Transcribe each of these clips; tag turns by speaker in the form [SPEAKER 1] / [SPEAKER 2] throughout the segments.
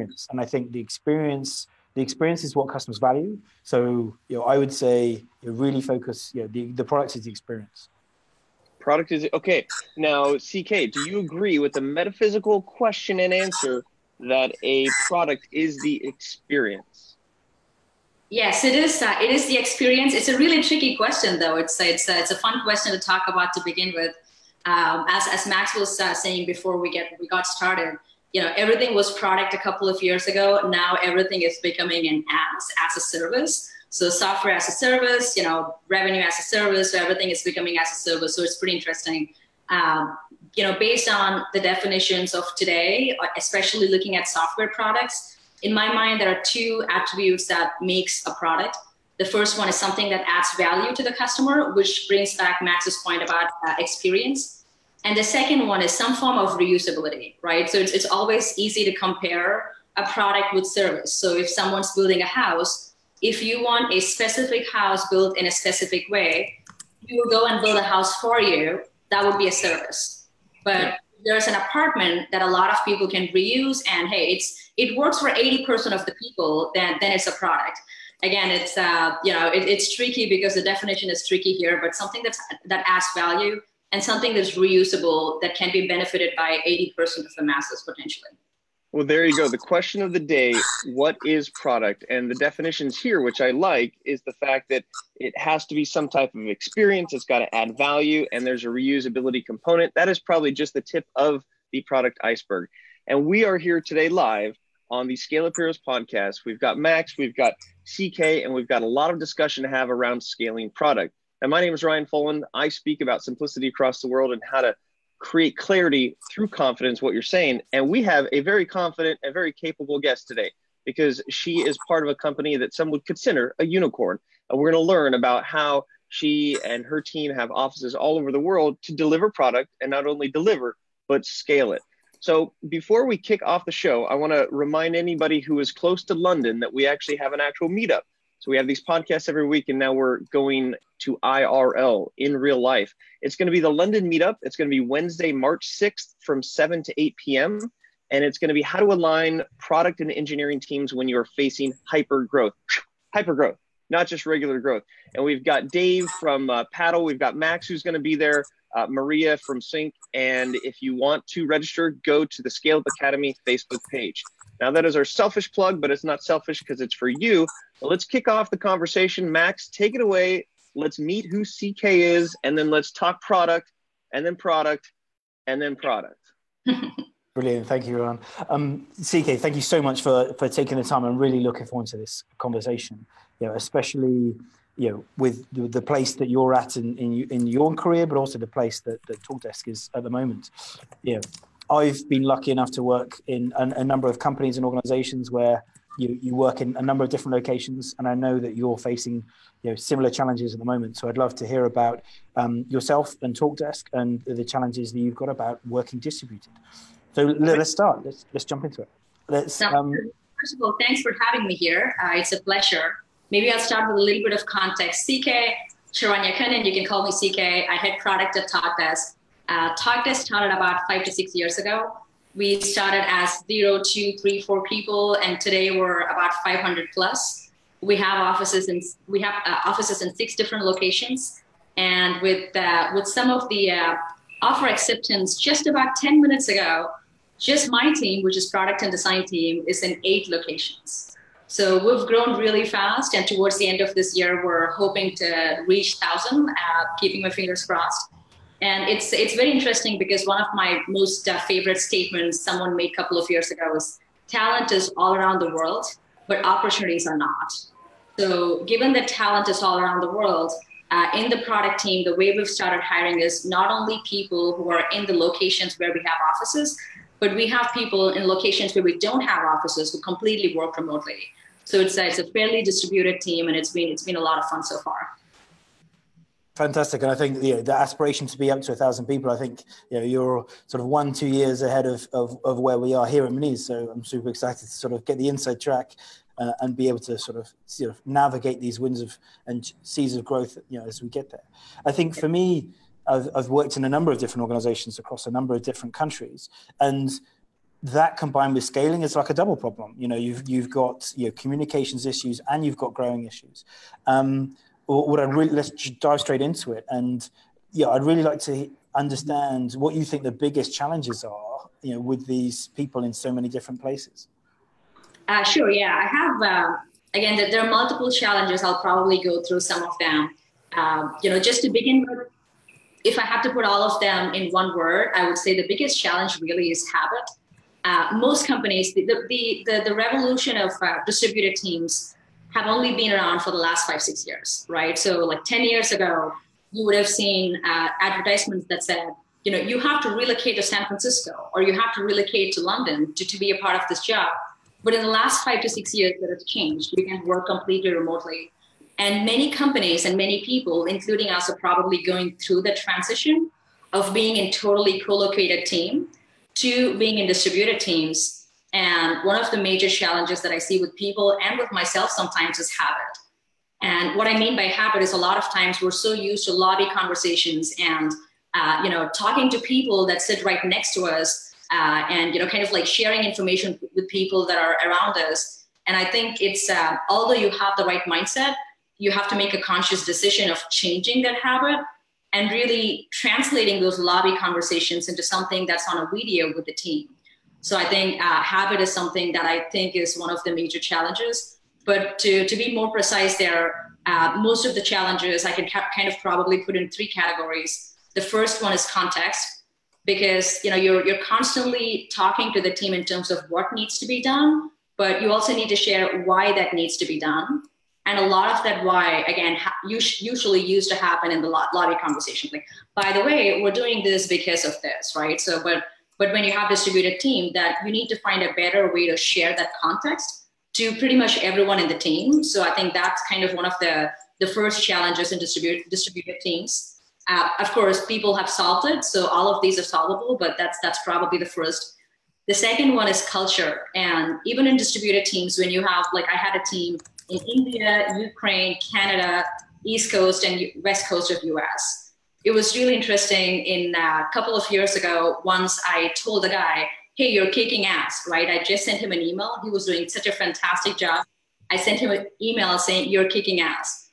[SPEAKER 1] experience. And I think the experience the experience is what customers value. So you know, I would say you really focus. You know, the the product is the experience.
[SPEAKER 2] Product is okay. Now, CK, do you agree with the metaphysical question and answer that a product is the experience?
[SPEAKER 3] Yes, it is. Uh, it is the experience. It's a really tricky question, though. It's it's uh, it's a fun question to talk about to begin with. Um, as as Max was uh, saying before we get we got started, you know everything was product a couple of years ago. Now everything is becoming an as as a service. So software as a service you know revenue as a service so everything is becoming as a service. So it's pretty interesting. Um, you know based on the definitions of today especially looking at software products in my mind there are two attributes that makes a product. The first one is something that adds value to the customer which brings back max's point about uh, experience and the second one is some form of reusability, right? So it's, it's always easy to compare a product with service. So if someone's building a house, if you want a specific house built in a specific way, you will go and build a house for you. That would be a service. But there's an apartment that a lot of people can reuse, and hey, it's it works for 80% of the people. Then then it's a product. Again, it's uh, you know it, it's tricky because the definition is tricky here. But something that's that adds value and something that's reusable that can be benefited by 80% of the masses potentially.
[SPEAKER 2] Well, there you go. The question of the day what is product? And the definitions here, which I like, is the fact that it has to be some type of experience, it's got to add value, and there's a reusability component. That is probably just the tip of the product iceberg. And we are here today live on the Scale Up Heroes podcast. We've got Max, we've got CK, and we've got a lot of discussion to have around scaling product. And my name is Ryan Fullen. I speak about simplicity across the world and how to create clarity through confidence, what you're saying. And we have a very confident and very capable guest today because she is part of a company that some would consider a unicorn. And we're going to learn about how she and her team have offices all over the world to deliver product and not only deliver, but scale it. So before we kick off the show, I want to remind anybody who is close to London that we actually have an actual meetup so we have these podcasts every week, and now we're going to IRL in real life. It's going to be the London meetup. It's going to be Wednesday, March 6th from 7 to 8 p.m. And it's going to be how to align product and engineering teams when you're facing hyper growth. Hyper growth, not just regular growth. And we've got Dave from uh, Paddle. We've got Max who's going to be there, uh, Maria from Sync. And if you want to register, go to the Scale Academy Facebook page. Now, that is our selfish plug, but it's not selfish because it's for you. But let's kick off the conversation. Max, take it away. Let's meet who CK is, and then let's talk product, and then product, and then product.
[SPEAKER 1] Brilliant. Thank you, Ron. Um, CK, thank you so much for, for taking the time. I'm really looking forward to this conversation, you know, especially you know, with the, place that you're at in, in, in your career, but also the place that, that TalkDesk is at the moment. You know, I've been lucky enough to work in a, a, number of companies and organizations where you, you work in a number of different locations, and I know that you're facing you know, similar challenges at the moment. So I'd love to hear about um, yourself and TalkDesk and the challenges that you've got about working distributed. So let's start. Let's let's jump into it. Let's. Um,
[SPEAKER 3] First of all, thanks for having me here. Uh, it's a pleasure. Maybe I'll start with a little bit of context. CK Charanya Kannan, you can call me CK. I head product at TalkDesk. Uh, TalkDesk started about five to six years ago. We started as zero, two, three, four people, and today we're about 500 plus. We have offices in we have uh, offices in six different locations, and with uh, with some of the uh, offer acceptance just about 10 minutes ago, just my team, which is product and design team, is in eight locations. So we've grown really fast, and towards the end of this year, we're hoping to reach thousand. Uh, keeping my fingers crossed. And it's it's very interesting because one of my most uh, favorite statements someone made a couple of years ago was talent is all around the world, but opportunities are not. So given that talent is all around the world, uh, in the product team, the way we've started hiring is not only people who are in the locations where we have offices, but we have people in locations where we don't have offices who completely work remotely. So it's, it's a fairly distributed team, and it's been it's been a lot of fun so far.
[SPEAKER 1] Fantastic, and I think you know, the aspiration to be up to a thousand people. I think you know you're sort of one, two years ahead of, of, of where we are here at Monese. So I'm super excited to sort of get the inside track uh, and be able to sort of sort of navigate these winds of and seas of growth. You know, as we get there. I think for me, I've, I've worked in a number of different organisations across a number of different countries, and that combined with scaling is like a double problem. You know, you've you've got you know communications issues and you've got growing issues. Um, what I really let's dive straight into it, and yeah, I'd really like to understand what you think the biggest challenges are. You know, with these people in so many different places.
[SPEAKER 3] Uh, sure. Yeah, I have. Uh, again, there are multiple challenges. I'll probably go through some of them. Uh, you know, just to begin with, if I have to put all of them in one word, I would say the biggest challenge really is habit. Uh, most companies, the, the, the, the revolution of uh, distributed teams have only been around for the last five, six years, right? So like 10 years ago, you would have seen uh, advertisements that said, you know, you have to relocate to San Francisco or you have to relocate to London to, to be a part of this job. But in the last five to six years, that has changed. You can work completely remotely. And many companies and many people, including us, are probably going through the transition of being in totally co-located team to being in distributed teams. And one of the major challenges that I see with people and with myself sometimes is habit. And what I mean by habit is a lot of times we're so used to lobby conversations and uh, you know talking to people that sit right next to us uh, and you know kind of like sharing information with people that are around us. And I think it's uh, although you have the right mindset, you have to make a conscious decision of changing that habit and really translating those lobby conversations into something that's on a video with the team. So I think uh, habit is something that I think is one of the major challenges. But to, to be more precise there, uh, most of the challenges I can ca- kind of probably put in three categories. The first one is context, because you know you're, you're constantly talking to the team in terms of what needs to be done, but you also need to share why that needs to be done and a lot of that why again ha- usually used to happen in the lobby conversation like by the way we're doing this because of this right so but but when you have distributed team that you need to find a better way to share that context to pretty much everyone in the team. So i think that's kind of one of the the first challenges in distributed distributed teams. Uh, of course people have solved it so all of these are solvable but that's that's probably the first. The second one is culture. And even in distributed teams when you have like i had a team in India, Ukraine, Canada, East Coast, and West Coast of US. It was really interesting. In uh, a couple of years ago, once I told a guy, "Hey, you're kicking ass!" Right? I just sent him an email. He was doing such a fantastic job. I sent him an email saying, "You're kicking ass."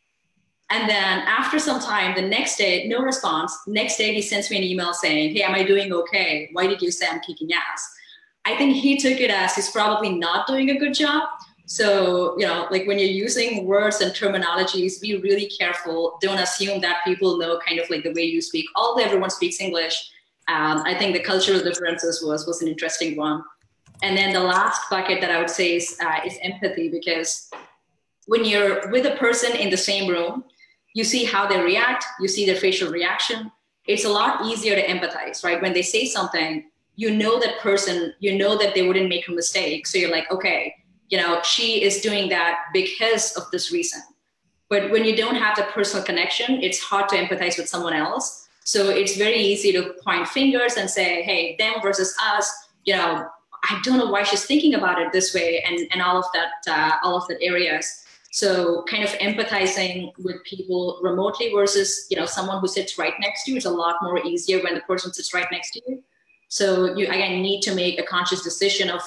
[SPEAKER 3] And then after some time, the next day, no response. Next day, he sends me an email saying, Hey, am I doing okay? Why did you say I'm kicking ass? I think he took it as he's probably not doing a good job. So, you know, like when you're using words and terminologies, be really careful. Don't assume that people know kind of like the way you speak. Although everyone speaks English, um, I think the cultural differences was was an interesting one. And then the last bucket that I would say is uh, is empathy because when you're with a person in the same room, you see how they react, you see their facial reaction. It's a lot easier to empathize, right? When they say something, you know that person, you know that they wouldn't make a mistake. So you're like, okay, you know, she is doing that because of this reason. But when you don't have the personal connection, it's hard to empathize with someone else. So it's very easy to point fingers and say, hey, them versus us, you know, I don't know why she's thinking about it this way and, and all of that, uh, all of that areas. So kind of empathizing with people remotely versus, you know, someone who sits right next to you is a lot more easier when the person sits right next to you. So you again need to make a conscious decision of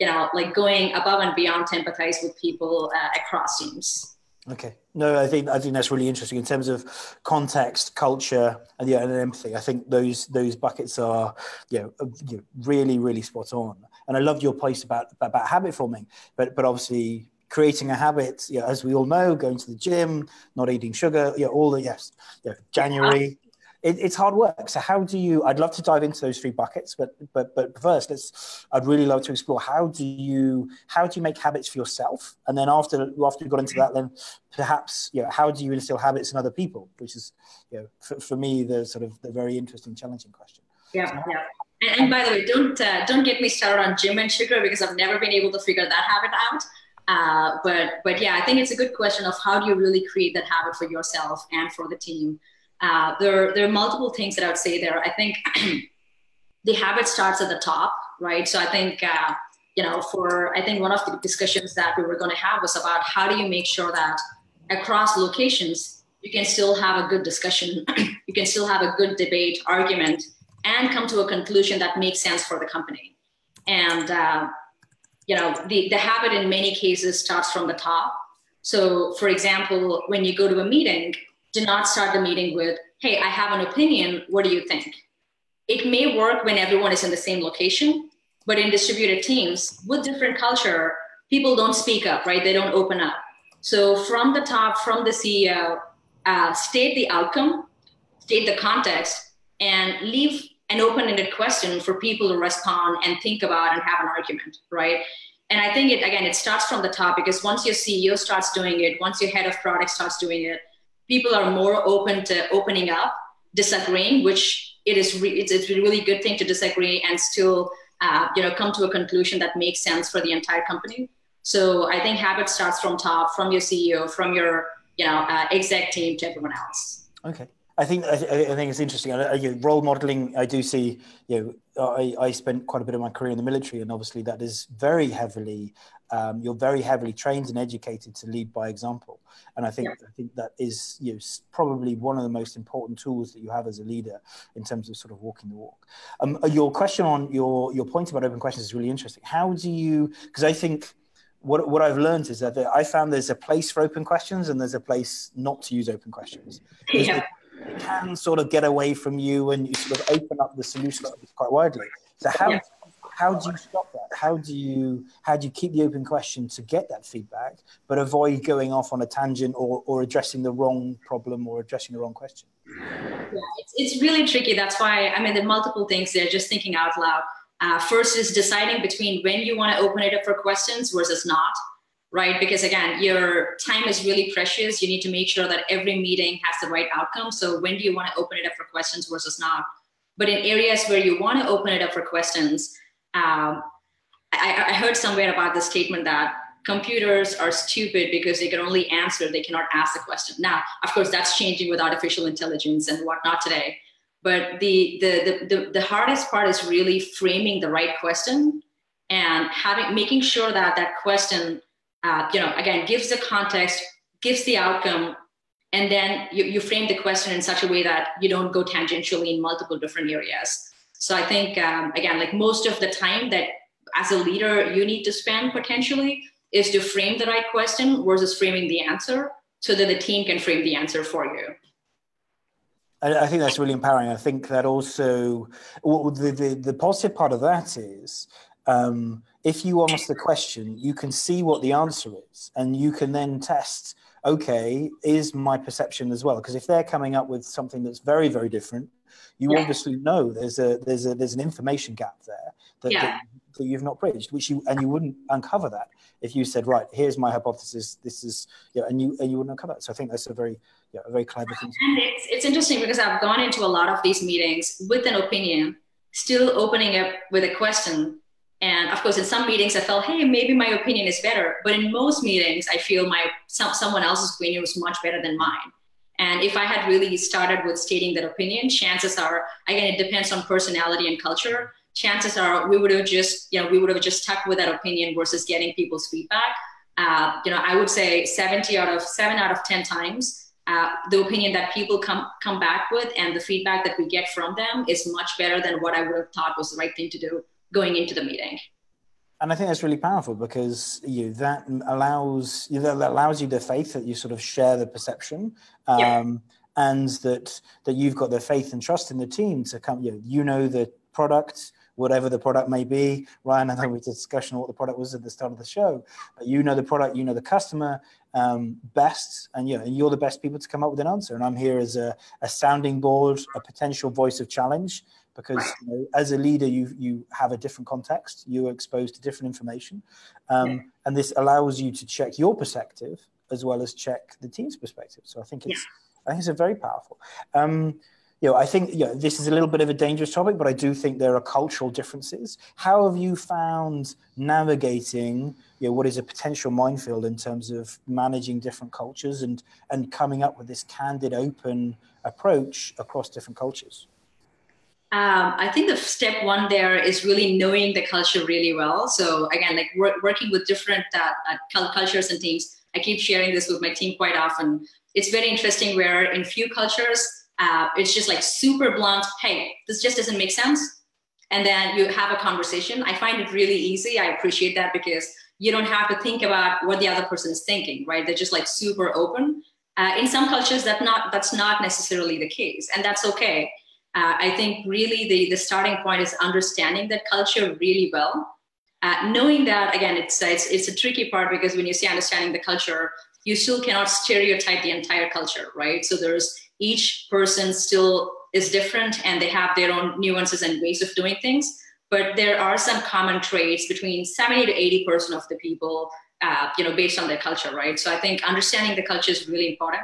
[SPEAKER 3] you know, like going above and beyond to empathize with people uh, across teams.
[SPEAKER 1] Okay. No, I think I think that's really interesting in terms of context, culture, and yeah, and empathy. I think those those buckets are you know, uh, you know, really really spot on. And I love your place about about habit forming, but but obviously creating a habit, you know, as we all know, going to the gym, not eating sugar, yeah, all the yes, yeah, January, it, it's hard work. So how do you? I'd love to dive into those three buckets, but but but first, let's. I'd really love to explore how do you how do you make habits for yourself, and then after after you got into that, then perhaps you know how do you instill habits in other people, which is you know for, for me the sort of the very interesting, challenging question.
[SPEAKER 3] Yeah, so, yeah. And, and, by the way, don't uh, don't get me started on gym and sugar because I've never been able to figure that habit out. Uh, but but yeah, I think it's a good question of how do you really create that habit for yourself and for the team. Uh, there, there are multiple things that I would say there. I think the habit starts at the top, right? So I think, uh, you know, for, I think one of the discussions that we were going to have was about how do you make sure that across locations, you can still have a good discussion, you can still have a good debate, argument, and come to a conclusion that makes sense for the company. And, uh, you know, the, the habit in many cases starts from the top. So, for example, when you go to a meeting, do not start the meeting with, hey, I have an opinion. What do you think? It may work when everyone is in the same location, but in distributed teams with different culture, people don't speak up, right? They don't open up. So from the top, from the CEO, uh, state the outcome, state the context, and leave an open-ended question for people to respond and think about and have an argument, right? And I think it again, it starts from the top because once your CEO starts doing it, once your head of product starts doing it, people are more open to opening up, disagreeing, which it is re- it's, it's a really good thing to disagree and still uh, you know come to a conclusion that makes sense for the entire company. So I think habit starts from top, from your CEO, from your you know uh, exec team to everyone else.
[SPEAKER 1] Okay. I think I, I think it's interesting. I, I, role modeling, I do see. You know, I, I spent quite a bit of my career in the military, and obviously that is very heavily. Um, you're very heavily trained and educated to lead by example, and I think yeah. I think that is you know, probably one of the most important tools that you have as a leader in terms of sort of walking the walk. Um, your question on your your point about open questions is really interesting. How do you? Because I think what, what I've learned is that I found there's a place for open questions and there's a place not to use open questions. Yeah can sort of get away from you and you sort of open up the solution quite widely. So how yeah. how do you stop that? How do you how do you keep the open question to get that feedback, but avoid going off on a tangent or, or addressing the wrong problem or addressing the wrong question?
[SPEAKER 3] Yeah, it's, it's really tricky. That's why I mean, there are multiple things there. Just thinking out loud. Uh, first is deciding between when you want to open it up for questions versus not right? Because again, your time is really precious. You need to make sure that every meeting has the right outcome. So when do you want to open it up for questions versus not? But in areas where you want to open it up for questions, um, I, I heard somewhere about the statement that computers are stupid because they can only answer, they cannot ask the question. Now, of course, that's changing with artificial intelligence and whatnot today. But the, the, the, the, the hardest part is really framing the right question and having making sure that that question uh, you know, again, gives the context, gives the outcome, and then you, you frame the question in such a way that you don't go tangentially in multiple different areas. So I think, um, again, like most of the time that as a leader you need to spend potentially is to frame the right question versus framing the answer so that the team can frame the answer for you.
[SPEAKER 1] I think that's really empowering. I think that also the, the, the positive part of that is um, if you ask the question, you can see what the answer is, and you can then test. Okay, is my perception as well? Because if they're coming up with something that's very, very different, you yeah. obviously know there's a there's a there's an information gap there that, yeah. that, that you've not bridged, which you and you wouldn't uncover that if you said, right, here's my hypothesis, this is, you know, and you and you wouldn't uncover that. So I think that's a very yeah, a very clever thing.
[SPEAKER 3] And it's it's interesting because I've gone into a lot of these meetings with an opinion, still opening up with a question and of course, in some meetings, I felt, hey, maybe my opinion is better. But in most meetings, I feel my some, someone else's opinion was much better than mine. And if I had really started with stating that opinion, chances are, again, it depends on personality and culture. Chances are we would have just, you know, we would have just stuck with that opinion versus getting people's feedback. Uh, you know, I would say 70 out of seven out of 10 times, uh, the opinion that people come come back with and the feedback that we get from them is much better than what I would have thought was the right thing to do going into the meeting.
[SPEAKER 1] And I think that's really powerful because you that allows you that allows you the faith that you sort of share the perception, um, yeah. and that that you've got the faith and trust in the team to come. You know, you know the product, whatever the product may be. Ryan, I know we had a discussion on what the product was at the start of the show. But you know the product, you know the customer um, best, and you know, you're the best people to come up with an answer. And I'm here as a, a sounding board, a potential voice of challenge because you know, as a leader you you have a different context you're exposed to different information um, yeah. and this allows you to check your perspective as well as check the team's perspective so i think it's yeah. i think it's a very powerful um, you know, I think you know, this is a little bit of a dangerous topic, but I do think there are cultural differences. How have you found navigating you know, what is a potential minefield in terms of managing different cultures and, and coming up with this candid, open approach across different cultures?
[SPEAKER 3] Um, I think the step one there is really knowing the culture really well. So again, like wor- working with different uh, uh, cultures and teams. I keep sharing this with my team quite often. It's very interesting where in few cultures, uh, it's just like super blunt. Hey, this just doesn't make sense. and then you have a conversation. I find it really easy. I appreciate that because you don't have to think about what the other person is thinking, right? They're just like super open. Uh, in some cultures, that not that's not necessarily the case, and that's okay. Uh, I think really the the starting point is understanding that culture really well. Uh, knowing that again, it's, it's it's a tricky part because when you say understanding the culture, you still cannot stereotype the entire culture, right? So there's each person still is different and they have their own nuances and ways of doing things but there are some common traits between 70 to 80 percent of the people uh, you know based on their culture right so i think understanding the culture is really important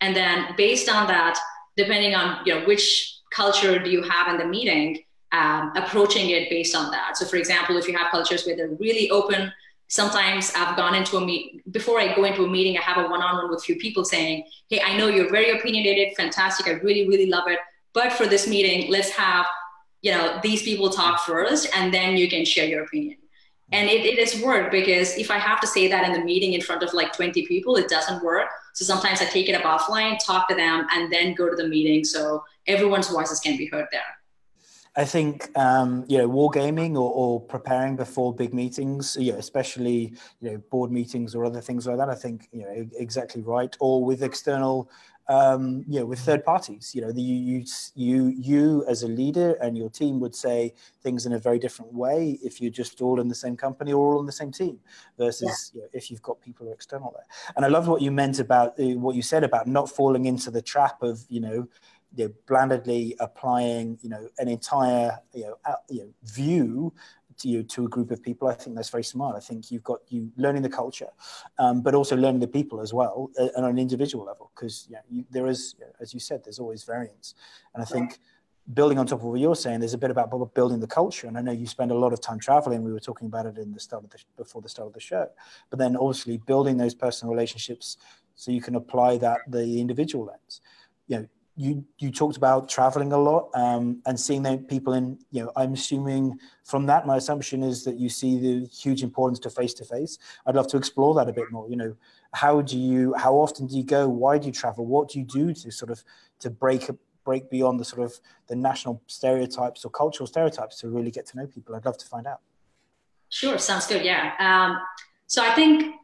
[SPEAKER 3] and then based on that depending on you know which culture do you have in the meeting um, approaching it based on that so for example if you have cultures where they're really open sometimes I've gone into a meet before I go into a meeting, I have a one-on-one with a few people saying, Hey, I know you're very opinionated, fantastic. I really, really love it. But for this meeting, let's have, you know, these people talk first and then you can share your opinion. And it, it has worked because if I have to say that in the meeting in front of like 20 people, it doesn't work. So sometimes I take it up offline, talk to them, and then go to the meeting so everyone's voices can be heard there.
[SPEAKER 1] I think um, you know wargaming or, or preparing before big meetings, you know, especially you know board meetings or other things like that. I think you know exactly right. Or with external um, you know, with third parties. You know, the, you, you, you as a leader and your team would say things in a very different way if you're just all in the same company or all in the same team versus yeah. you know, if you've got people who are external there. And I love what you meant about uh, what you said about not falling into the trap of, you know, you know, blandly applying, you know, an entire, you know, you know, view to you to a group of people. I think that's very smart. I think you've got you learning the culture, um, but also learning the people as well uh, on an individual level because you, there is, as you said, there's always variance, and I think. Building on top of what you're saying, there's a bit about building the culture, and I know you spend a lot of time traveling. We were talking about it in the start of the before the start of the show, but then obviously building those personal relationships so you can apply that the individual lens. You know, you you talked about traveling a lot um, and seeing the people in you know i'm assuming from that my assumption is that you see the huge importance to face to face i'd love to explore that a bit more you know. How do you how often do you go? Why do you travel? What do you do to sort of to break break beyond the sort of the national stereotypes or cultural stereotypes to really get to know people? I'd love to find out.
[SPEAKER 3] Sure sounds good yeah. Um, so i think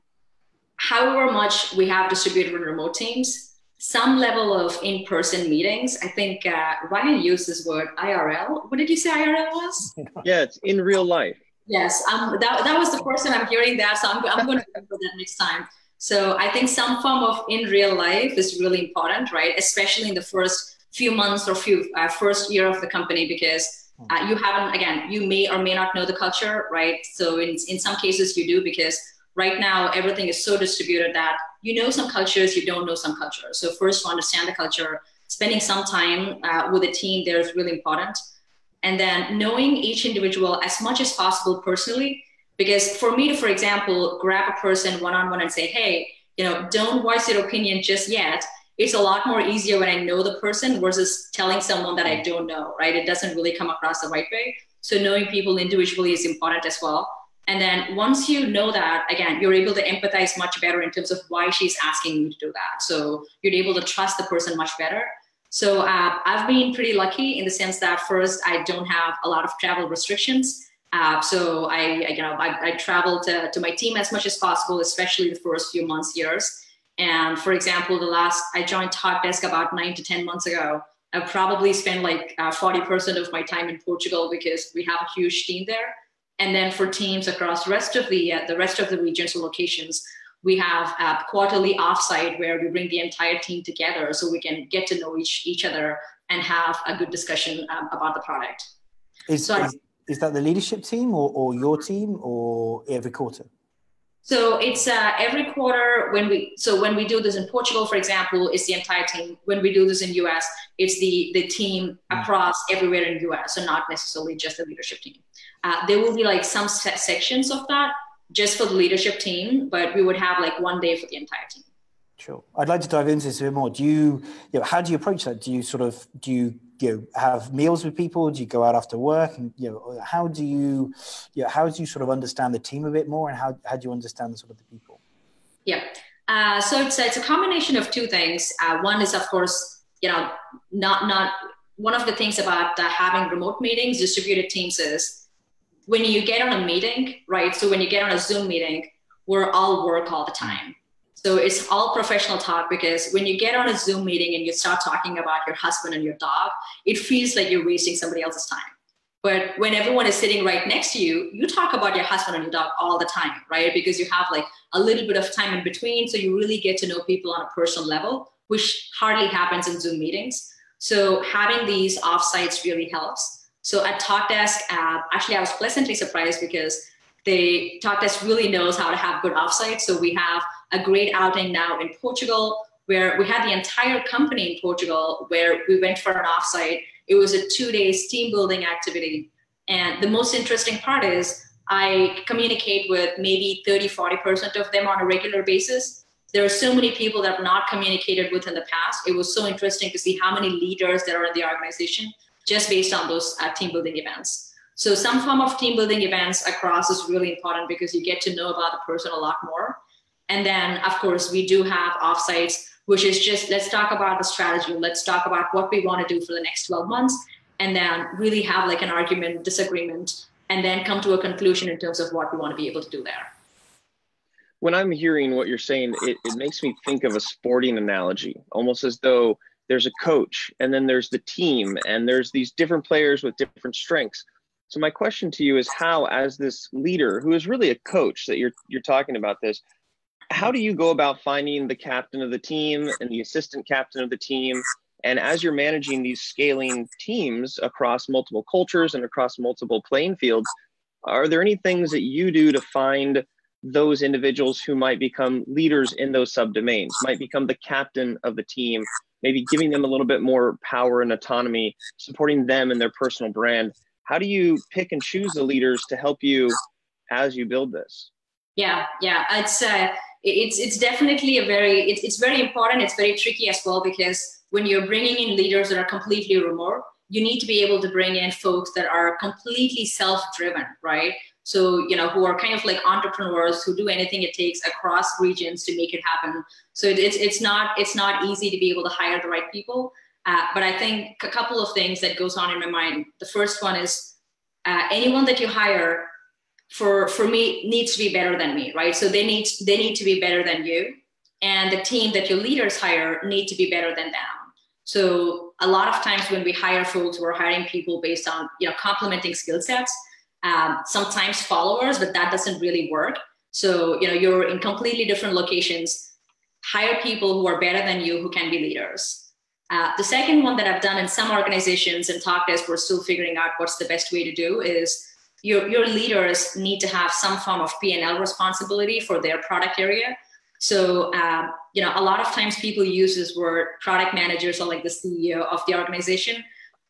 [SPEAKER 3] however much we have distributed remote teams some level of in-person meetings. I think uh, Ryan used this word IRL. What did you say IRL was?
[SPEAKER 2] Yeah, it's in real life.
[SPEAKER 3] Yes, um, that, that was the first time I'm hearing that, so I'm, I'm going to remember that next time. So I think some form of in real life is really important, right? Especially in the first few months or few uh, first year of the company, because uh, you haven't, again, you may or may not know the culture, right? So in, in some cases you do because right now everything is so distributed that you know some cultures, you don't know some cultures. So first to understand the culture, spending some time uh, with a team there is really important. And then knowing each individual as much as possible personally, because for me to, for example, grab a person one-on-one and say, hey, you know, don't voice your opinion just yet. It's a lot more easier when I know the person versus telling someone that I don't know, right? It doesn't really come across the right way. So knowing people individually is important as well. And then once you know that, again, you're able to empathize much better in terms of why she's asking you to do that. So you're able to trust the person much better. So uh, I've been pretty lucky in the sense that first, I don't have a lot of travel restrictions. Uh, so I, I, you know, I, I travel to, to my team as much as possible, especially the first few months, years. And for example, the last I joined Talkdesk about nine to ten months ago. I probably spent like uh, 40% of my time in Portugal because we have a huge team there. And then for teams across the rest of the, uh, the rest of the regions or locations, we have a quarterly offsite where we bring the entire team together so we can get to know each, each other and have a good discussion um, about the product.
[SPEAKER 1] Is, so is, is, that the leadership team or, or your team or every quarter?
[SPEAKER 3] So it's uh, every quarter when we so when we do this in Portugal, for example, it's the entire team. When we do this in US, it's the the team mm. across everywhere in US, so not necessarily just the leadership team. Uh, there will be like some sections of that just for the leadership team, but we would have like one day for the entire team.
[SPEAKER 1] Sure. I'd like to dive into this a bit more. Do you, you know, how do you approach that? Do you sort of, do you, you know, have meals with people? Do you go out after work? And, you know, how do you, you know, how do you sort of understand the team a bit more and how, how do you understand sort of the people?
[SPEAKER 3] Yeah. Uh, so it's, it's a combination of two things. Uh, one is, of course, you know, not, not one of the things about uh, having remote meetings, distributed teams is when you get on a meeting, right? So when you get on a Zoom meeting, we're all work all the time. So it's all professional talk because when you get on a Zoom meeting and you start talking about your husband and your dog, it feels like you're wasting somebody else's time. But when everyone is sitting right next to you, you talk about your husband and your dog all the time, right? Because you have like a little bit of time in between. So you really get to know people on a personal level, which hardly happens in Zoom meetings. So having these offsites really helps. So at TalkDesk, uh, actually, I was pleasantly surprised because they TalkDesk really knows how to have good offsites. So we have a great outing now in Portugal, where we had the entire company in Portugal, where we went for an offsite it was a two days team building activity. And the most interesting part is I communicate with maybe 30, 40% of them on a regular basis. There are so many people that I've not communicated with in the past. It was so interesting to see how many leaders there are in the organization just based on those uh, team building events. So some form of team building events across is really important because you get to know about the person a lot more. And then, of course, we do have offsites which is just let's talk about the strategy, let's talk about what we want to do for the next 12 months, and then really have like an argument, disagreement, and then come to a conclusion in terms of what we want to be able to do there.
[SPEAKER 2] When I'm hearing what you're saying, it, it makes me think of a sporting analogy, almost as though there's a coach and then there's the team and there's these different players with different strengths. So my question to you is how, as this leader who is really a coach that you're you're talking about this, how do you go about finding the captain of the team and the assistant captain of the team? And as you're managing these scaling teams across multiple cultures and across multiple playing fields, are there any things that you do to find those individuals who might become leaders in those subdomains, might become the captain of the team, maybe giving them a little bit more power and autonomy, supporting them and their personal brand? How do you pick and choose the leaders to help you as you build this?
[SPEAKER 3] Yeah, yeah, it's uh, it's it's definitely a very it's, it's very important it's very tricky as well because when you're bringing in leaders that are completely remote you need to be able to bring in folks that are completely self-driven right? So you know who are kind of like entrepreneurs who do anything it takes across regions to make it happen. So it's it's not it's not easy to be able to hire the right people. Uh, but i think a couple of things that goes on in my mind. The first one is uh, anyone that you hire for for me needs to be better than me right? So they need they need to be better than you. And the team that your leaders hire need to be better than them. So a lot of times when we hire folks we're hiring people based on you know complementing skill sets um, sometimes followers but that doesn't really work. So you know you're in completely different locations. Hire people who are better than you who can be leaders. Uh, the second one that i've done in some organizations and Talkdesk we're still figuring out what's the best way to do is your, your leaders need to have some form of P&L responsibility for their product area. So, um, you know, a lot of times people use this word product managers or like the CEO of the organization.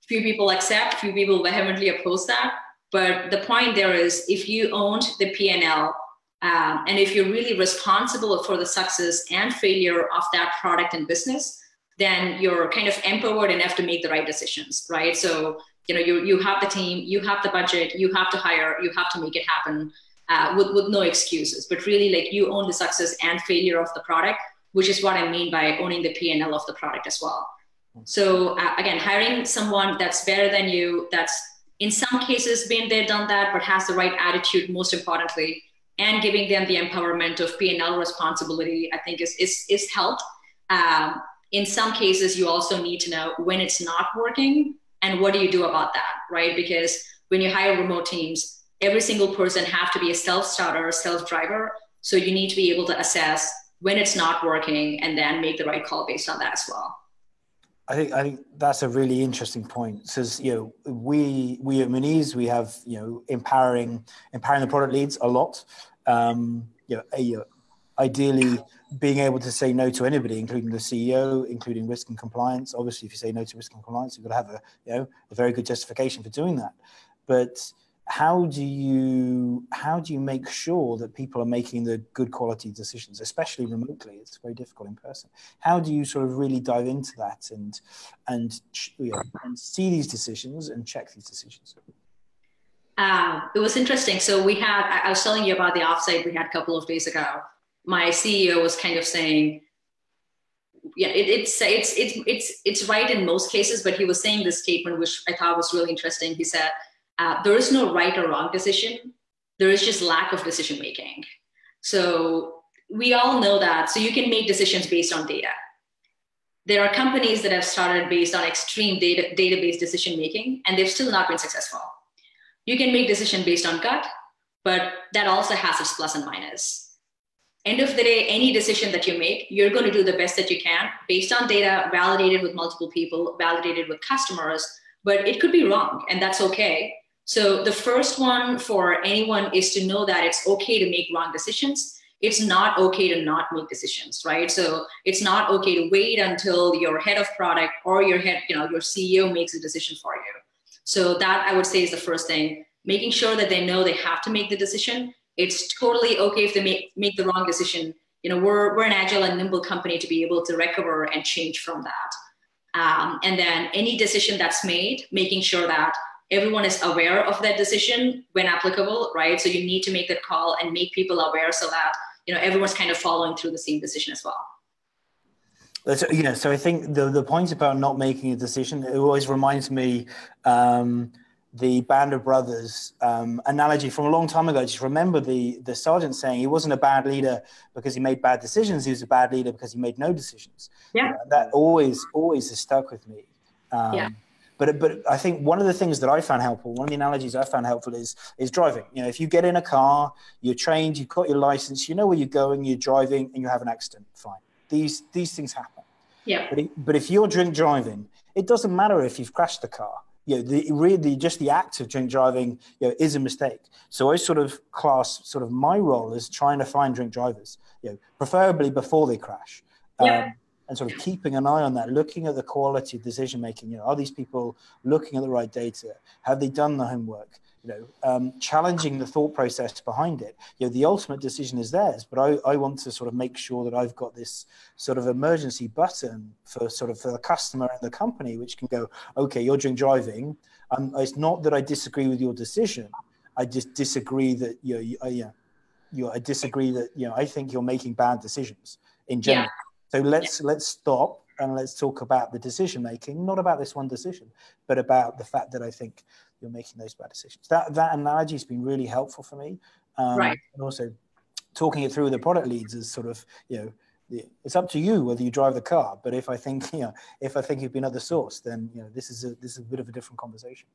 [SPEAKER 3] Few people accept, few people vehemently oppose that. But the point there is if you owned the P&L um, and if you're really responsible for the success and failure of that product and business, then you're kind of empowered enough to make the right decisions, right? So you know you you have the team you have the budget you have to hire you have to make it happen uh, with with no excuses. But really like you own the success and failure of the product which is what i mean by owning the p&l of the product as well. So uh, again hiring someone that's better than you that's in some cases been there done that but has the right attitude most importantly and giving them the empowerment of p&l responsibility i think is is, is help um, in some cases you also need to know when it's not working and what do you do about that right because when you hire remote teams every single person have to be a self-starter self-driver so you need to be able to assess when it's not working and then make the right call based on that as well
[SPEAKER 1] I think I think that's a really interesting point. Says you know we we at Monese we have you know empowering empowering the product leads a lot. Um, you know, a, ideally being able to say no to anybody, including the CEO, including risk and compliance. Obviously, if you say no to risk and compliance, you've got to have a you know a very good justification for doing that. But how do you how do you make sure that people are making the good quality decisions, especially remotely? It's very difficult in person. How do you sort of really dive into that and and you know, and see these decisions and check these decisions?
[SPEAKER 3] Um, it was interesting. So we had I was telling you about the offsite we had a couple of days ago my CEO was kind of saying, yeah, it, it's it's it's it's it's right in most cases. But he was saying this statement, which I thought was really interesting. He said, uh, "There is no right or wrong decision. There is just lack of decision making." So we all know that. So you can make decisions based on data. There are companies that have started based on extreme data database decision making, and they've still not been successful. You can make decision based on gut, but that also has its plus and minus end of the day any decision that you make you're going to do the best that you can based on data validated with multiple people validated with customers but it could be wrong and that's okay. So the first one for anyone is to know that it's okay to make wrong decisions. It's not okay to not make decisions right? So it's not okay to wait until your head of product or your head you know your ceo makes a decision for you. So that i would say is the first thing making sure that they know they have to make the decision it's totally okay if they make, make the wrong decision. You know, we're, we're an agile and nimble company to be able to recover and change from that. Um, and then any decision that's made, making sure that everyone is aware of that decision when applicable, right? So you need to make that call and make people aware so that, you know, everyone's kind of following through the same decision as well.
[SPEAKER 1] You know, so I think the, the point about not making a decision, it always reminds me, um, the Band of Brothers um, analogy from a long time ago. Just remember the the sergeant saying he wasn't a bad leader because he made bad decisions. He was a bad leader because he made no decisions.
[SPEAKER 3] Yeah, you know,
[SPEAKER 1] that always always has stuck with me.
[SPEAKER 3] Um, yeah.
[SPEAKER 1] But, but I think one of the things that I found helpful, one of the analogies I found helpful is is driving. You know, if you get in a car, you're trained, you've got your license, you know where you're going, you're driving, and you have an accident. Fine, these these things happen.
[SPEAKER 3] Yeah.
[SPEAKER 1] But, it, but if you're drink driving, it doesn't matter if you've crashed the car you know, the really just the act of drink driving you know, is a mistake. So I sort of class sort of my role as trying to find drink drivers, you know, preferably before they crash.
[SPEAKER 3] Yeah. Um,
[SPEAKER 1] and sort of keeping an eye on that, looking at the quality of decision making. You know, are these people looking at the right data? Have they done the homework? You know, um, challenging the thought process behind it. You know, the ultimate decision is theirs, but I, I want to sort of make sure that I've got this sort of emergency button for sort of for the customer and the company, which can go, okay, you're drink driving. Um, it's not that I disagree with your decision. I just disagree that you know, you, uh, yeah, you I disagree that you know I think you're making bad decisions in general. Yeah. So let's yeah. let's stop and let's talk about the decision making, not about this one decision, but about the fact that I think you're making those bad decisions. That that analogy has been really helpful for me.
[SPEAKER 3] Um, right.
[SPEAKER 1] And also talking it through with the product leads is sort of, you know, it's up to you whether you drive the car. But if I think, you know, if I think you've been at the sauce, then you know this is a this is a bit of a different conversation.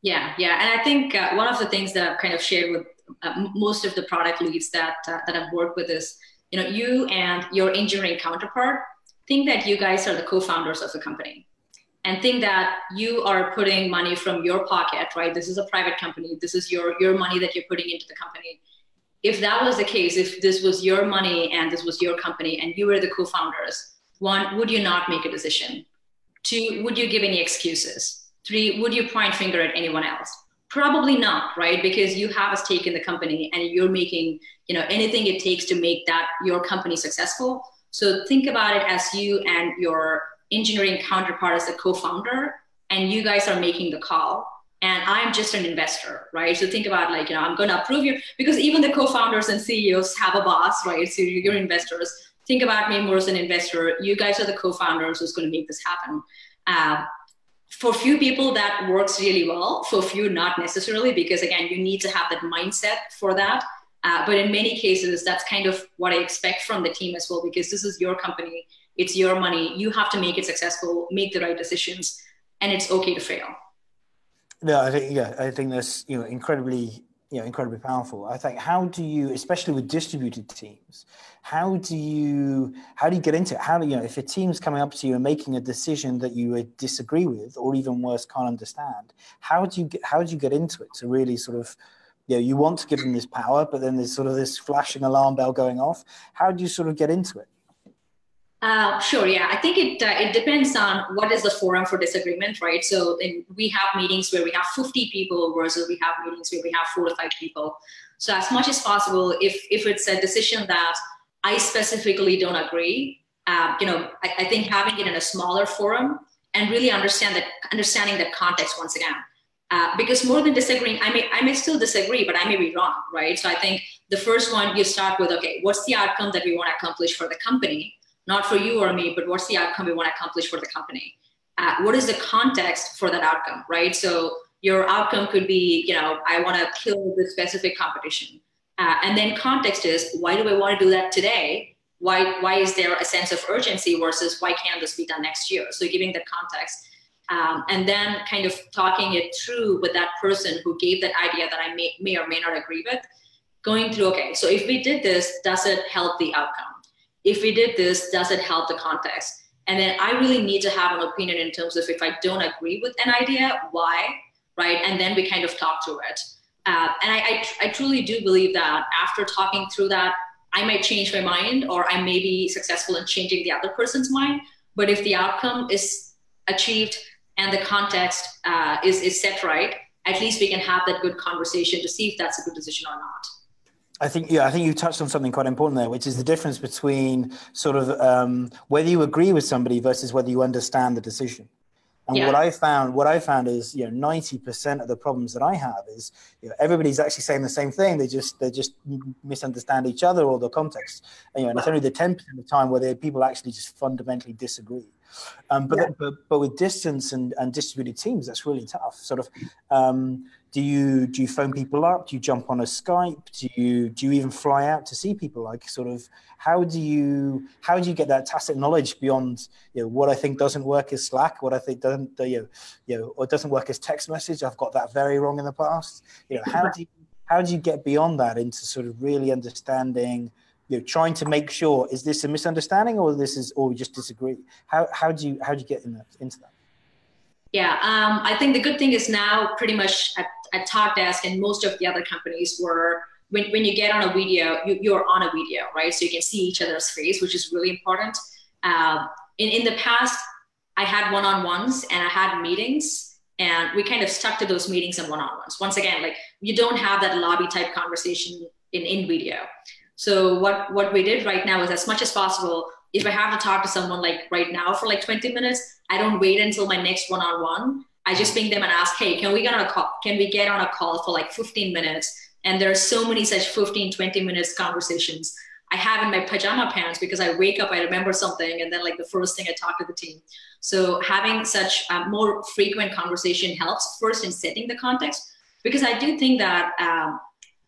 [SPEAKER 3] Yeah, yeah, and I think uh, one of the things that I've kind of shared with uh, most of the product leads that uh, that I've worked with is, you know, you and your engineering counterpart think that you guys are the co-founders of the company and think that you are putting money from your pocket, right? This is a private company. This is your your money that you're putting into the company. If that was the case, if this was your money and this was your company and you were the co-founders, one, would you not make a decision? Two, would you give any excuses? Three, would you point finger at anyone else? Probably not, right? Because you have a stake in the company and you're making, you know, anything it takes to make that your company successful. So think about it as you and your engineering counterpart as a co-founder and you guys are making the call. And i'm just an investor right? So think about like you know i'm going to approve you because even the co-founders and ceos have a boss right? So you're investors. Think about me more as an investor. You guys are the co-founders who's going to make this happen. Uh, for few people that works really well. For few not necessarily because again you need to have that mindset for that. Uh, but in many cases that's kind of what i expect from the team as well because this is your company it's your money. You have to make it successful, make the right decisions, and it's okay to fail.
[SPEAKER 1] No, I think yeah, I think that's you know incredibly you know incredibly powerful. I think how do you, especially with distributed teams, how do you how do you get into it? How do you know if a team's coming up to you and making a decision that you would disagree with, or even worse, can't understand? How do you get how do you get into it to really sort of you know you want to give them this power, but then there's sort of this flashing alarm bell going off. How do you sort of get into it?
[SPEAKER 3] Uh, sure. Yeah, I think it uh, it depends on what is the forum for disagreement, right? So in, we have meetings where we have 50 people versus we have meetings where we have four to five people. So as much as possible, if if it's a decision that I specifically don't agree, uh, you know, I, I, think having it in a smaller forum and really understand that understanding that context once again. Uh, because more than disagreeing, I may I may still disagree, but I may be wrong, right? So I think the first one you start with, okay, what's the outcome that we want to accomplish for the company? Not for you or me, but what's the outcome we want to accomplish for the company? Uh, what is the context for that outcome, right? So your outcome could be, you know, I want to kill this specific competition. Uh, and then context is why do I want to do that today? Why, why is there a sense of urgency versus why can't this be done next year? So giving the context. Um, and then kind of talking it through with that person who gave that idea that I may, may or may not agree with, going through, okay, so if we did this, does it help the outcome? If we did this, does it help the context? And then I really need to have an opinion in terms of if I don't agree with an idea, why, right? And then we kind of talk through it. Uh, and I, I, I truly do believe that after talking through that, I might change my mind or I may be successful in changing the other person's mind. But if the outcome is achieved and the context uh, is, is set right, at least we can have that good conversation to see if that's a good decision or not.
[SPEAKER 1] I think yeah, I think you touched on something quite important there, which is the difference between sort of um, whether you agree with somebody versus whether you understand the decision. And yeah. what I found, what I found is, you know, ninety percent of the problems that I have is, you know, everybody's actually saying the same thing. They just they just misunderstand each other or the context. And, you know, and it's only the ten percent of the time where people actually just fundamentally disagree. Um, but, yeah. but but with distance and, and distributed teams, that's really tough. Sort of, um, do you do you phone people up? Do you jump on a Skype? Do you do you even fly out to see people? Like, sort of, how do you how do you get that tacit knowledge beyond you know what I think doesn't work as Slack, what I think doesn't you know, you know or doesn't work as text message? I've got that very wrong in the past. You know, how do you how do you get beyond that into sort of really understanding? you know, trying to make sure is this a misunderstanding or this is or we just disagree how, how do you how do you get in that, into that
[SPEAKER 3] yeah um, i think the good thing is now pretty much at, at talkdesk and most of the other companies were when, when you get on a video you, you're on a video right? So you can see each other's face which is really important. Uh, in, in the past i had one-on-ones and i had meetings and we kind of stuck to those meetings and one-on-ones. Once again like you don't have that lobby type conversation in, in video. So what what we did right now is as much as possible. If I have to talk to someone like right now for like 20 minutes, I don't wait until my next one-on-one. I just ping them and ask, hey, can we get on a call? Can we get on a call for like 15 minutes? And there are so many such 15, 20 minutes conversations I have in my pajama pants because I wake up, I remember something, and then like the first thing I talk to the team. So having such a more frequent conversation helps first in setting the context because I do think that um,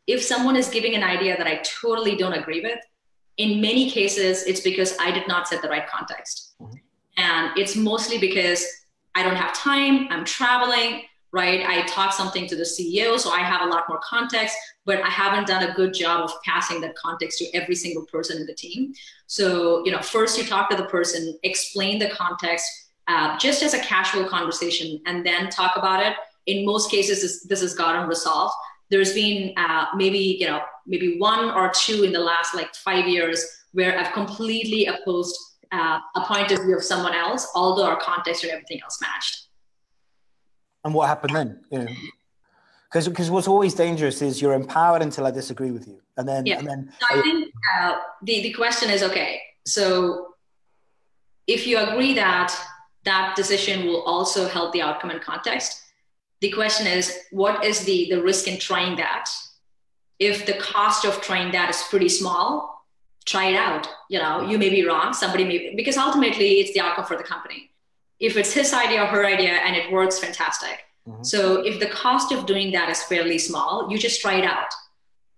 [SPEAKER 3] if someone is giving an idea that I totally don't agree with, in many cases, it's because I did not set the right context. Mm-hmm. And it's mostly because I don't have time, I'm traveling, right? I talk something to the CEO, so I have a lot more context, but I haven't done a good job of passing that context to every single person in the team. So, you know, first you talk to the person, explain the context uh, just as a casual conversation, and then talk about it. In most cases, this, this has gotten resolved there's been uh, maybe you know maybe one or two in the last like five years where I've completely opposed uh, a point of view of someone else, although our context and everything else matched.
[SPEAKER 1] And what happened then? You know, because because what's always dangerous is you're empowered until I disagree with you, and then
[SPEAKER 3] yeah.
[SPEAKER 1] and then.
[SPEAKER 3] So I think uh, the the question is okay. So if you agree that that decision will also help the outcome and context, the question is what is the the risk in trying that if the cost of trying that is pretty small try it out you know you may be wrong somebody may because ultimately it's the outcome for the company if it's his idea or her idea and it works fantastic mm-hmm. so if the cost of doing that is fairly small you just try it out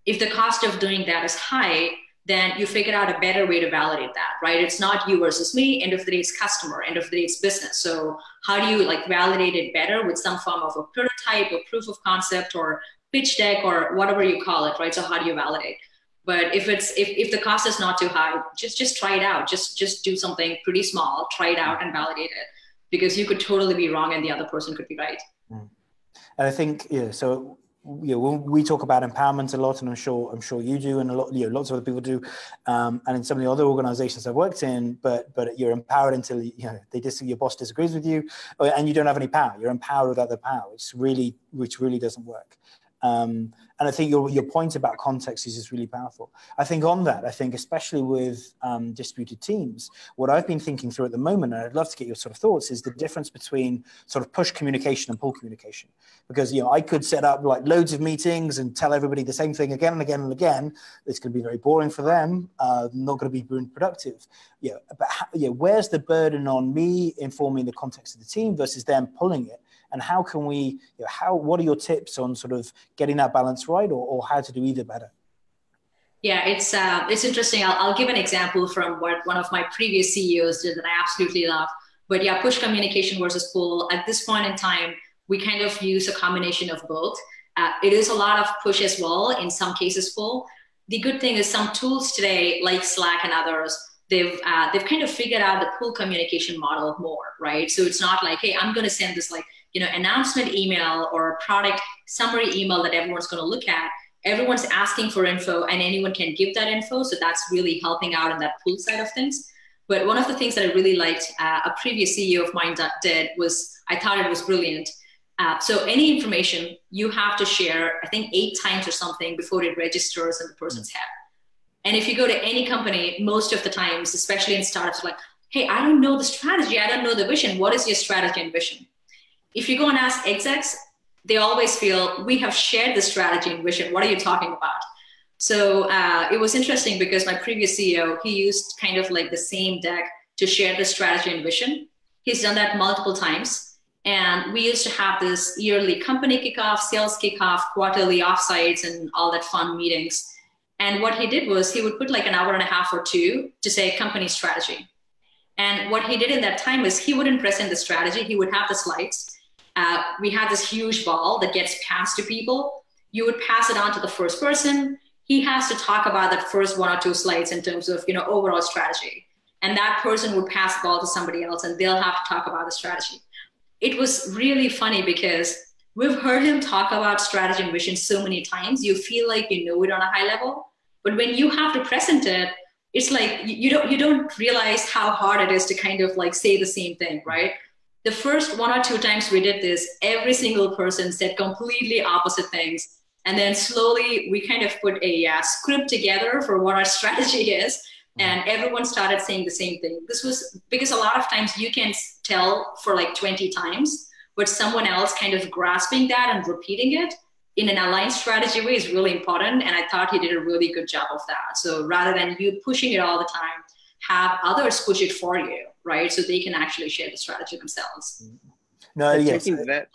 [SPEAKER 3] if the cost of doing that is high then you figure out a better way to validate that, right? It's not you versus me. End of the day, it's customer. End of the day, it's business. So how do you like validate it better with some form of a prototype or proof of concept or pitch deck or whatever you call it, right? So how do you validate? But if it's if, if the cost is not too high, just just try it out. Just just do something pretty small, try it out and validate it. Because you could totally be wrong and the other person could be right.
[SPEAKER 1] Mm. And I think yeah, so you know, we talk about empowerment a lot, and I'm sure I'm sure you do, and a lot, you know, lots of other people do, um, and in some of the other organisations I've worked in. But but you're empowered until you know they dis- your boss disagrees with you, and you don't have any power. You're empowered without the power, which really which really doesn't work. Um, and I think your, your point about context is just really powerful. I think on that, I think especially with um, distributed teams, what I've been thinking through at the moment, and I'd love to get your sort of thoughts, is the difference between sort of push communication and pull communication. Because you know, I could set up like loads of meetings and tell everybody the same thing again and again and again. It's going to be very boring for them, uh, not going to be productive. Yeah, but how, yeah, where's the burden on me informing the context of the team versus them pulling it? And how can we you know, how what are your tips on sort of getting that balance right or, or how to do either better?
[SPEAKER 3] Yeah it's uh, it's interesting. I'll, I'll give an example from what one of my previous ceos did that i absolutely love. But yeah push communication versus pull. At this point in time we kind of use a combination of both. Uh, it is a lot of push as well in some cases pull. The good thing is some tools today like slack and others they've uh, they've kind of figured out the pull communication model more right? So it's not like hey i'm going to send this like you know announcement email or product summary email that everyone's going to look at everyone's asking for info and anyone can give that info. So that's really helping out in that pull side of things. But one of the things that i really liked uh, a previous ceo of mine did was i thought it was brilliant. Uh, so any information you have to share i think eight times or something before it registers in the person's head. And if you go to any company most of the times especially in startups like hey i don't know the strategy. I don't know the vision. What is your strategy and vision if you go and ask execs, they always feel we have shared the strategy and vision. What are you talking about? So uh, it was interesting because my previous CEO, he used kind of like the same deck to share the strategy and vision. He's done that multiple times. And we used to have this yearly company kickoff, sales kickoff, quarterly offsites, and all that fun meetings. And what he did was he would put like an hour and a half or two to say company strategy. And what he did in that time is he wouldn't present the strategy, he would have the slides uh, we have this huge ball that gets passed to people. You would pass it on to the first person. He has to talk about that first one or two slides in terms of you know overall strategy, and that person would pass the ball to somebody else, and they'll have to talk about the strategy. It was really funny because we've heard him talk about strategy and vision so many times. You feel like you know it on a high level, but when you have to present it, it's like you don't you don't realize how hard it is to kind of like say the same thing, right? The first one or two times we did this, every single person said completely opposite things. And then slowly we kind of put a uh, script together for what our strategy is. And everyone started saying the same thing. This was because a lot of times you can tell for like 20 times, but someone else kind of grasping that and repeating it in an aligned strategy way is really important. And I thought he did a really good job of that. So rather than you pushing it all the time, have others push it for you right? So they can actually share the strategy themselves. Mm-hmm.
[SPEAKER 1] No, yes.
[SPEAKER 2] Taking that,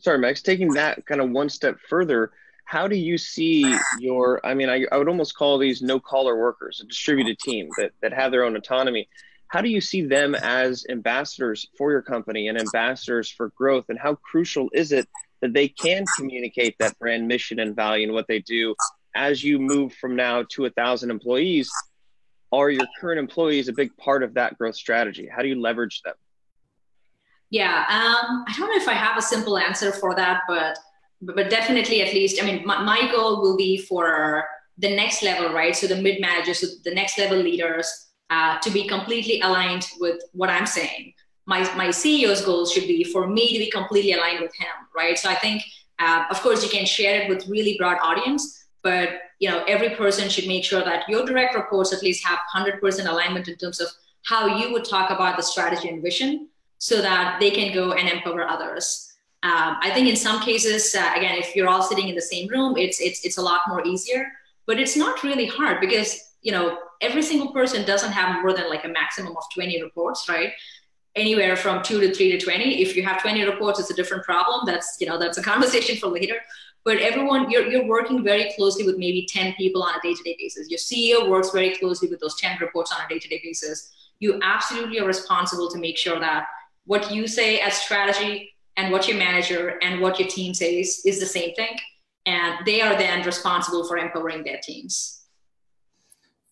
[SPEAKER 2] sorry, Max, taking that kind of one step further, how do you see your, I mean, I, I would almost call these no collar workers, a distributed team that, that have their own autonomy. How do you see them as ambassadors for your company and ambassadors for growth? And how crucial is it that they can communicate that brand mission and value and what they do as you move from now to a thousand employees are your current employees a big part of that growth strategy? How do you leverage them?
[SPEAKER 3] Yeah, um, I don't know if I have a simple answer for that, but but definitely at least, I mean, my, my goal will be for the next level, right? So the mid managers, so the next level leaders, uh, to be completely aligned with what I'm saying. My my CEO's goal should be for me to be completely aligned with him, right? So I think, uh, of course, you can share it with really broad audience, but you know every person should make sure that your direct reports at least have 100% alignment in terms of how you would talk about the strategy and vision so that they can go and empower others. Um, i think in some cases uh, again if you're all sitting in the same room it's it's it's a lot more easier but it's not really hard because you know every single person doesn't have more than like a maximum of 20 reports right? Anywhere from 2 to 3 to 20 if you have 20 reports it's a different problem. That's you know that's a conversation for later but everyone you're, you're working very closely with maybe 10 people on a day-to-day basis. Your ceo works very closely with those 10 reports on a day-to-day basis. You absolutely are responsible to make sure that what you say as strategy and what your manager and what your team says is the same thing and they are then responsible for empowering their teams.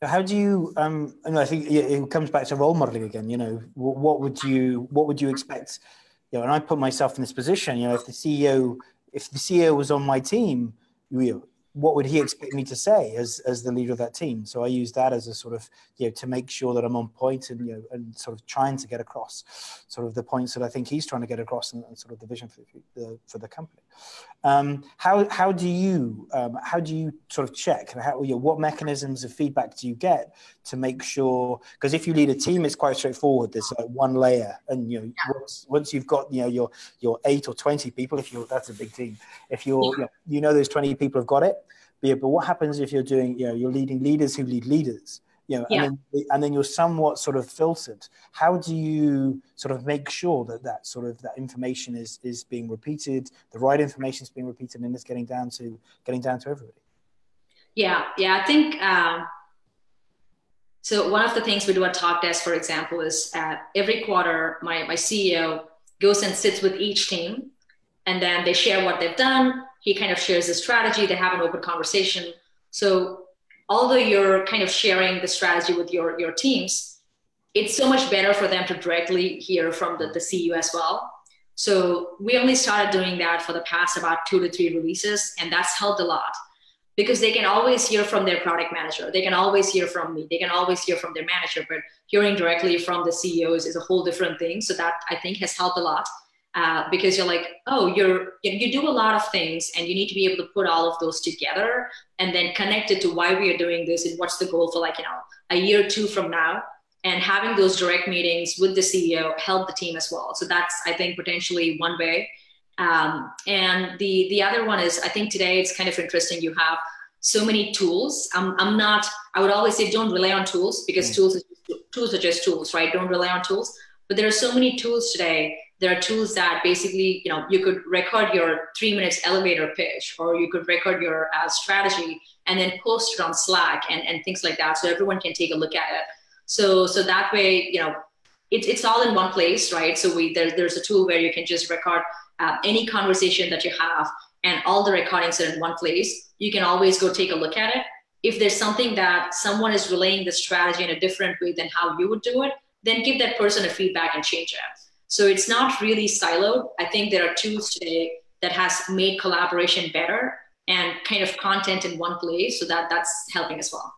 [SPEAKER 1] How do you um i think it comes back to role modeling again you know. What would you what would you expect? You know and i put myself in this position you know if the ceo if the CEO was on my team, what would he expect me to say as as the leader of that team? So I use that as a sort of you know to make sure that I'm on point and you know and sort of trying to get across sort of the points that I think he's trying to get across and, and sort of the vision for the for the company. Um, how how do you um, how do you sort of check how you know, what mechanisms of feedback do you get to make sure because if you lead a team it's quite straightforward there's like one layer and you know yeah. once, once you've got you know your your eight or 20 people if you're that's a big team if you're yeah. you, know, you know those 20 people have got it but, yeah, but what happens if you're doing, you know, you're leading leaders who lead leaders, you know, yeah. and, then, and then you're somewhat sort of filtered. How do you sort of make sure that that sort of that information is is being repeated, the right information is being repeated, and it's getting down to getting down to everybody?
[SPEAKER 3] Yeah, yeah, I think. Um, so one of the things we do at Talkdesk, for example, is uh, every quarter my my CEO goes and sits with each team, and then they share what they've done, he kind of shares the strategy they have an open conversation so although you're kind of sharing the strategy with your your teams it's so much better for them to directly hear from the, the ceo as well. So we only started doing that for the past about two to three releases and that's helped a lot because they can always hear from their product manager. They can always hear from me. They can always hear from their manager but hearing directly from the ceos is a whole different thing. So that i think has helped a lot uh, because you're like, oh, you're you do a lot of things, and you need to be able to put all of those together and then connect it to why we are doing this and what's the goal for like you know a year or two from now. And having those direct meetings with the CEO help the team as well. So that's I think potentially one way. Um, and the the other one is I think today it's kind of interesting. You have so many tools. I'm, I'm not. I would always say don't rely on tools because mm. tools tools are just tools, right? Don't rely on tools. But there are so many tools today there are tools that basically you know you could record your three minutes elevator pitch or you could record your uh, strategy and then post it on slack and, and things like that so everyone can take a look at it. So so that way you know it's it's all in one place right? So we there, there's a tool where you can just record uh, any conversation that you have and all the recordings are in one place. You can always go take a look at it. If there's something that someone is relaying the strategy in a different way than how you would do it then give that person a feedback and change it so it's not really siloed. I think there are tools today that has made collaboration better and kind of content in one place. So that that's helping as well.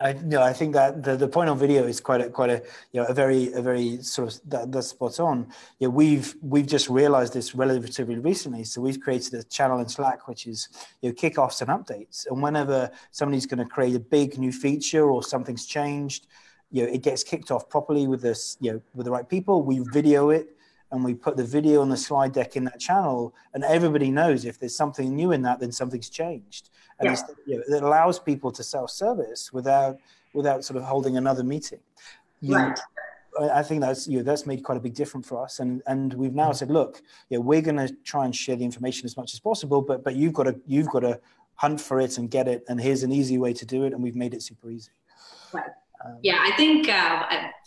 [SPEAKER 1] I no, I think that the, the point on video is quite a quite a you know a very a very sort of that, that's spot on. Yeah, we've we've just realised this relatively recently. So we've created a channel in Slack which is you know kickoffs and updates. And whenever somebody's going to create a big new feature or something's changed, you know it gets kicked off properly with this you know with the right people we video it and we put the video on the slide deck in that channel and everybody knows if there's something new in that then something's changed and yeah. you know, it allows people to self-service without without sort of holding another meeting you right. Know, I think that's you know, that's made quite a big difference for us, and and we've now said, look, yeah, we're going to try and share the information as much as possible, but but you've got to you've got to hunt for it and get it, and here's an easy way to do it, and we've made it super easy.
[SPEAKER 3] Right. Um, yeah, I think uh,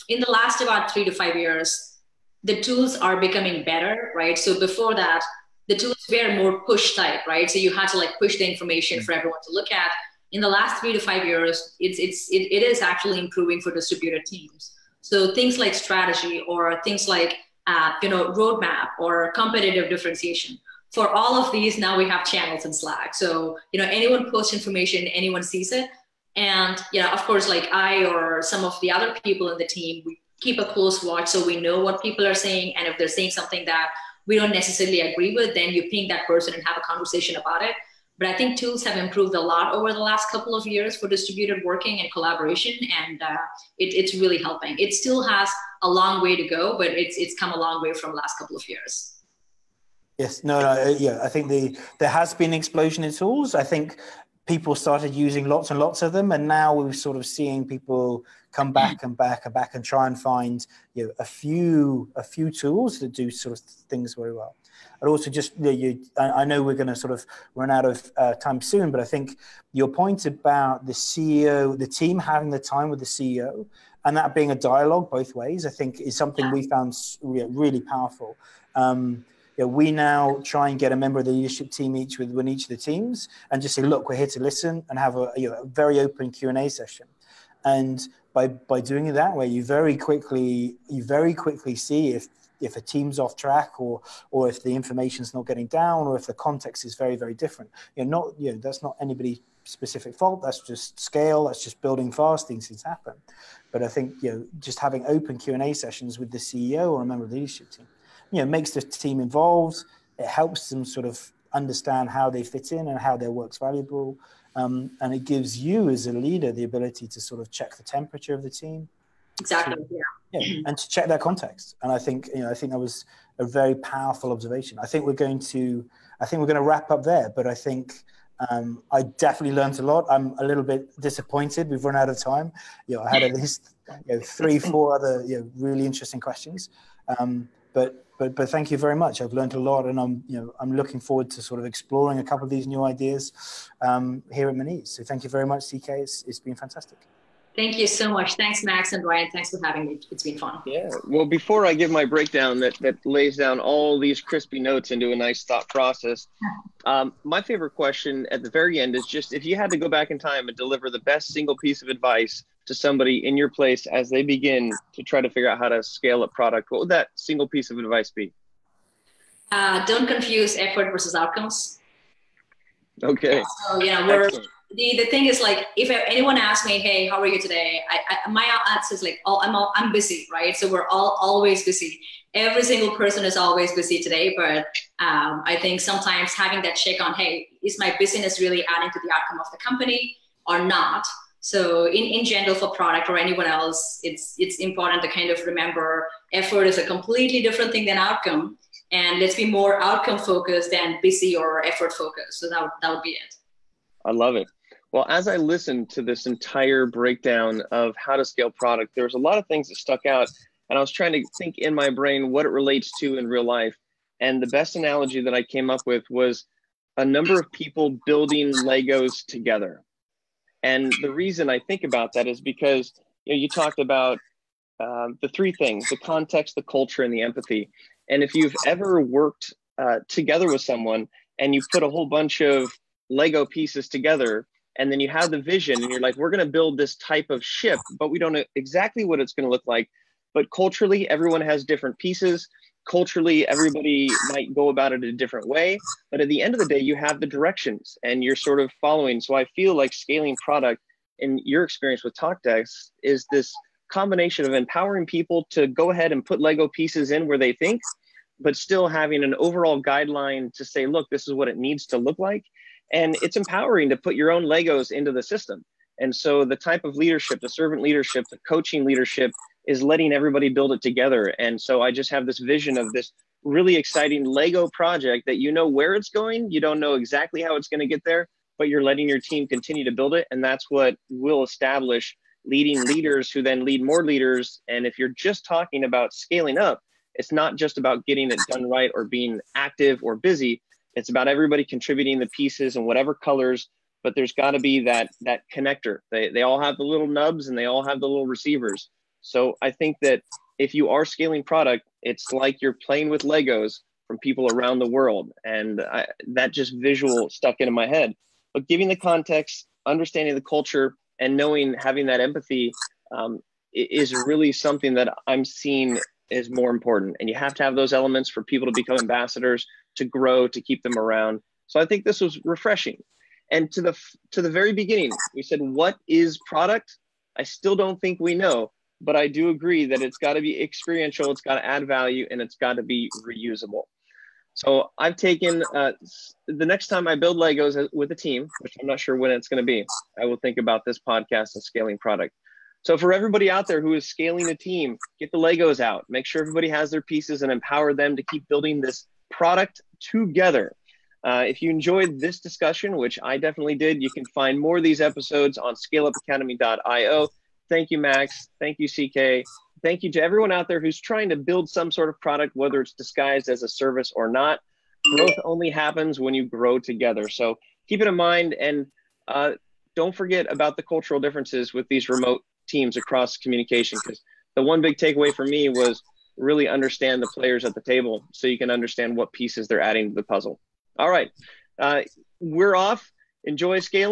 [SPEAKER 3] in the last about three to five years, the tools are becoming better, right? So before that, the tools were more push type, right? So you had to like push the information for everyone to look at. In the last three to five years, it's it's it, it is actually improving for distributed teams. So things like strategy or things like uh, you know roadmap or competitive differentiation. For all of these, now we have channels in Slack. So you know anyone posts information, anyone sees it and yeah, of course, like I or some of the other people in the team, we keep a close watch so we know what people are saying. And if they're saying something that we don't necessarily agree with, then you ping that person and have a conversation about it. But I think tools have improved a lot over the last couple of years for distributed working and collaboration, and uh, it, it's really helping. It still has a long way to go, but it's it's come a long way from the last couple of years.
[SPEAKER 1] Yes, no, no, uh, yeah. I think the there has been an explosion in tools. I think people started using lots and lots of them and now we're sort of seeing people come back and back and back and try and find you know a few a few tools that do sort of things very well. And also just you, know, you I, know we're going to sort of run out of uh, time soon but i think your point about the ceo the team having the time with the ceo and that being a dialogue both ways i think is something we found really powerful. Um, you know, we now try and get a member of the leadership team each with within each of the teams and just say, look, we're here to listen and have a, you know, a very open Q and A session. And by by doing it that way, you very quickly you very quickly see if if a team's off track or or if the information's not getting down or if the context is very very different. You know, not you know that's not anybody specific fault. That's just scale. That's just building fast. Things things happen. But I think you know just having open Q and A sessions with the CEO or a member of the leadership team, you know, makes the team involved. It helps them sort of understand how they fit in and how their work's valuable. Um, and it gives you as a leader the ability to sort of check the temperature of the team.
[SPEAKER 3] Exactly. To,
[SPEAKER 1] yeah. yeah. And to check their context. And I think, you know, I think that was a very powerful observation. I think we're going to, I think we're going to wrap up there, but I think um, I definitely learned a lot. I'm a little bit disappointed. We've run out of time. You know, I had at least you know, three, four other you know, really interesting questions. Um, but but but thank you very much. I've learned a lot, and I'm you know I'm looking forward to sort of exploring a couple of these new ideas um, here at Monese. So thank you very much, CK. It's, it's been fantastic.
[SPEAKER 3] Thank you so much. Thanks, Max and Ryan. Thanks for having me. It's been fun.
[SPEAKER 2] Yeah. Well, before I give my breakdown that, that lays down all these crispy notes into a nice thought process, um, my favorite question at the very end is just if you had to go back in time and deliver the best single piece of advice to somebody in your place as they begin to try to figure out how to scale a product, what would that single piece of advice be?
[SPEAKER 3] Uh, don't confuse effort versus outcomes.
[SPEAKER 2] Okay.
[SPEAKER 3] So, yeah, we're, the, the thing is like, if anyone asks me, hey, how are you today? I, I my answer is like, oh, I'm, all, I'm busy, right? So we're all always busy. Every single person is always busy today, but um, I think sometimes having that check on, hey, is my business really adding to the outcome of the company or not? So in, in general for product or anyone else, it's it's important to kind of remember effort is a completely different thing than outcome. And let's be more outcome focused than busy or effort focused. So that that would be it.
[SPEAKER 2] I love it. Well, as I listened to this entire breakdown of how to scale product, there was a lot of things that stuck out. And I was trying to think in my brain what it relates to in real life. And the best analogy that I came up with was a number of people building Legos together. And the reason I think about that is because you know you talked about um, the three things: the context, the culture, and the empathy. And if you've ever worked uh, together with someone and you put a whole bunch of Lego pieces together, and then you have the vision, and you're like, "We're going to build this type of ship, but we don't know exactly what it's going to look like." But culturally, everyone has different pieces. Culturally everybody might go about it a different way. But at the end of the day you have the directions and you're sort of following. So i feel like scaling product in your experience with talkdesk is this combination of empowering people to go ahead and put lego pieces in where they think but still having an overall guideline to say look this is what it needs to look like and it's empowering to put your own legos into the system and so the type of leadership the servant leadership the coaching leadership is letting everybody build it together. And so I just have this vision of this really exciting Lego project that you know where it's going. You don't know exactly how it's going to get there, but you're letting your team continue to build it. And that's what will establish leading leaders who then lead more leaders. And if you're just talking about scaling up, it's not just about getting it done right or being active or busy. It's about everybody contributing the pieces and whatever colors, but there's got to be that that connector. They, they all have the little nubs and they all have the little receivers so I think that if you are scaling product, it's like you're playing with Legos from people around the world. And I, that just visual stuck into my head. But giving the context, understanding the culture, and knowing, having that empathy um, is really something that I'm seeing is more important. And you have to have those elements for people to become ambassadors, to grow, to keep them around. So I think this was refreshing. And to the to the very beginning, we said, "What is product?" I still don't think we know but I do agree that it's got to be experiential, it's got to add value, and it's got to be reusable. So I've taken uh, the next time I build Legos with a team, which I'm not sure when it's going to be, I will think about this podcast and scaling product. So for everybody out there who is scaling a team, get the Legos out, make sure everybody has their pieces and empower them to keep building this product together. Uh, if you enjoyed this discussion, which I definitely did, you can find more of these episodes on scaleupacademy.io. Thank you, Max. Thank you, CK. Thank you to everyone out there who's trying to build some sort of product, whether it's disguised as a service or not. Growth only happens when you grow together. So keep it in mind and uh, don't forget about the cultural differences with these remote teams across communication because the one big takeaway for me was really understand the players at the table so you can understand what pieces they're adding to the puzzle. All right. Uh, we're off. Enjoy scaling.